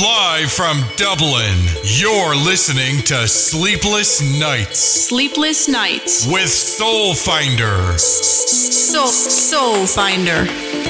Live from Dublin, you're listening to Sleepless Nights Sleepless Nights. with Soulfinder. Soul, Soulfinder.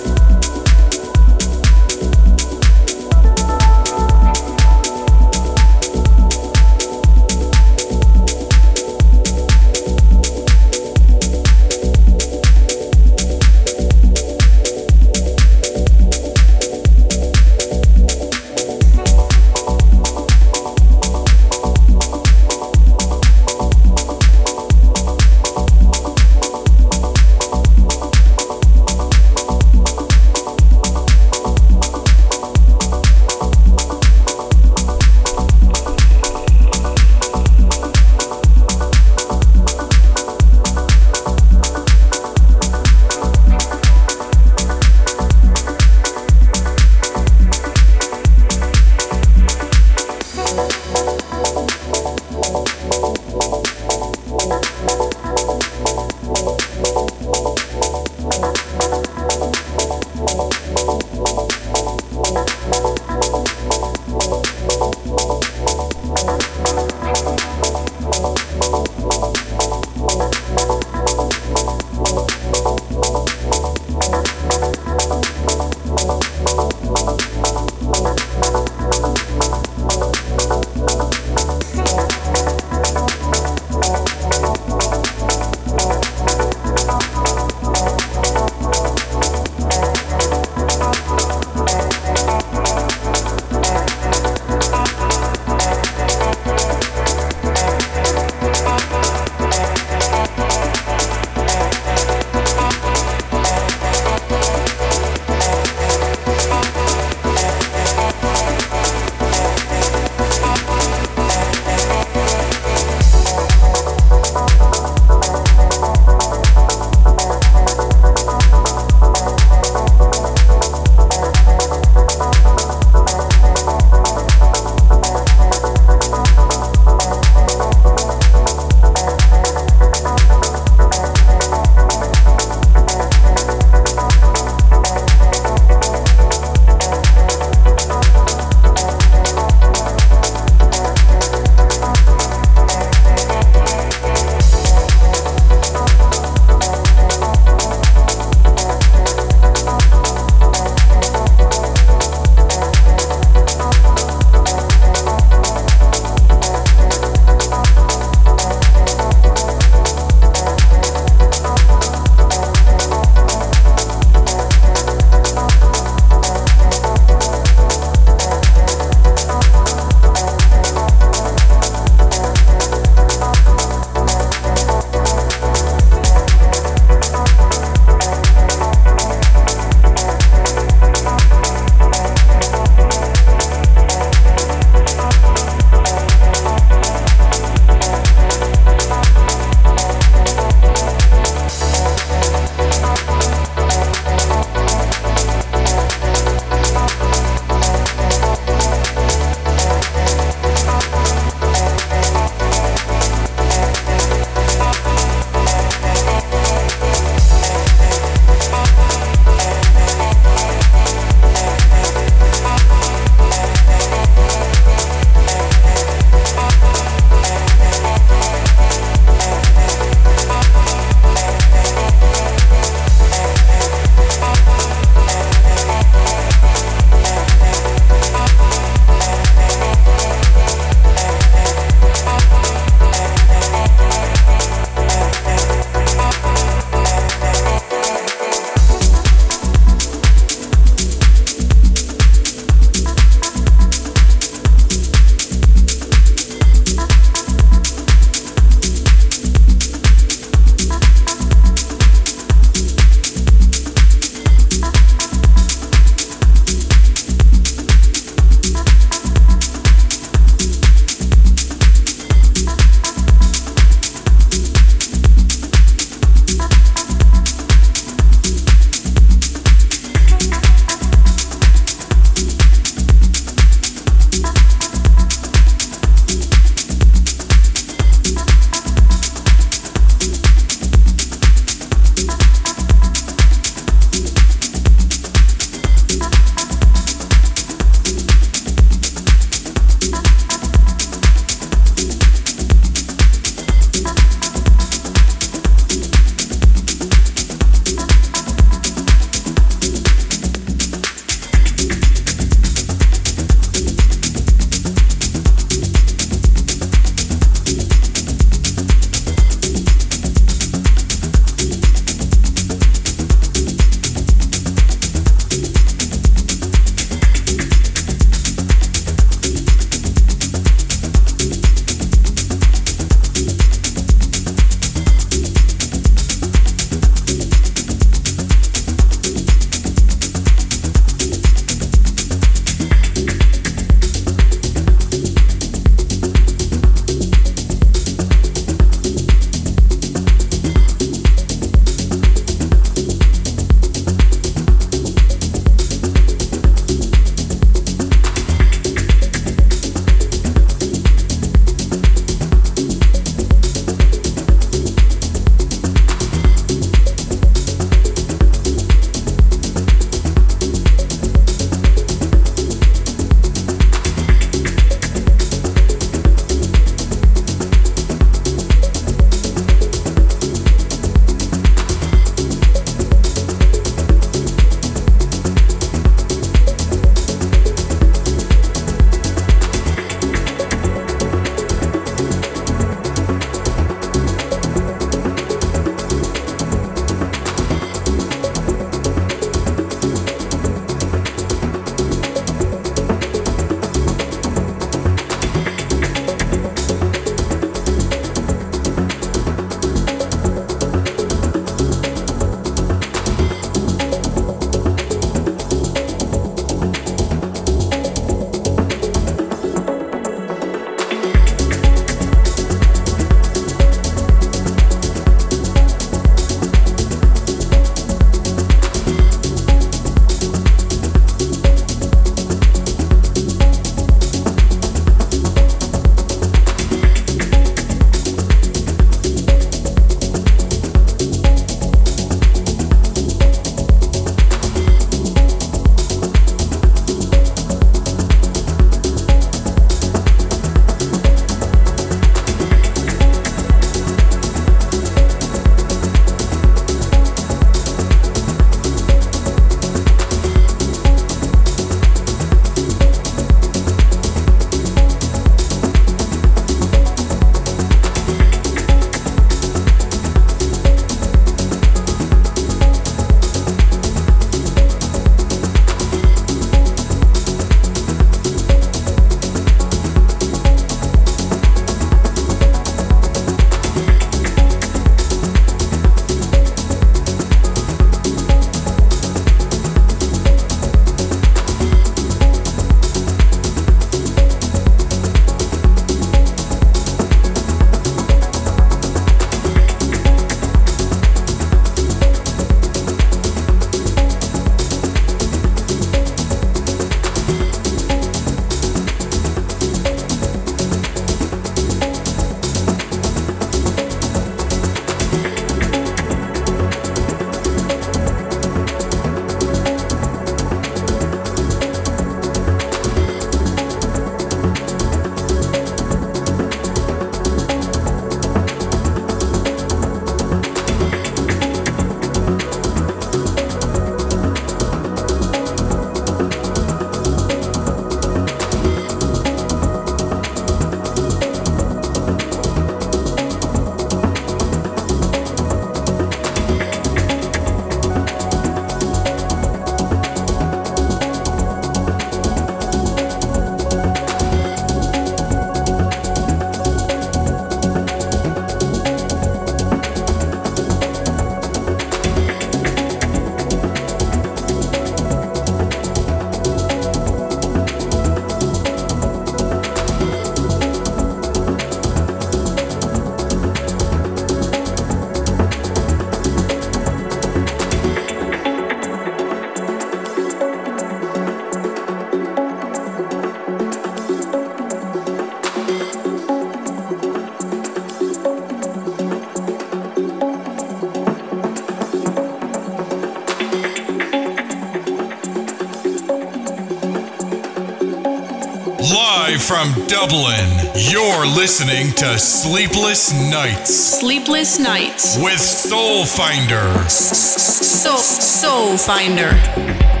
From Dublin, you're listening to Sleepless Nights Sleepless Nights. with Soulfinder. Soul, Soulfinder.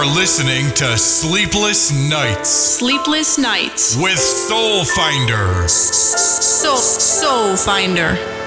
You're listening to Sleepless Nights Sleepless Nights. with Soulfinder. Soul Soulfinder.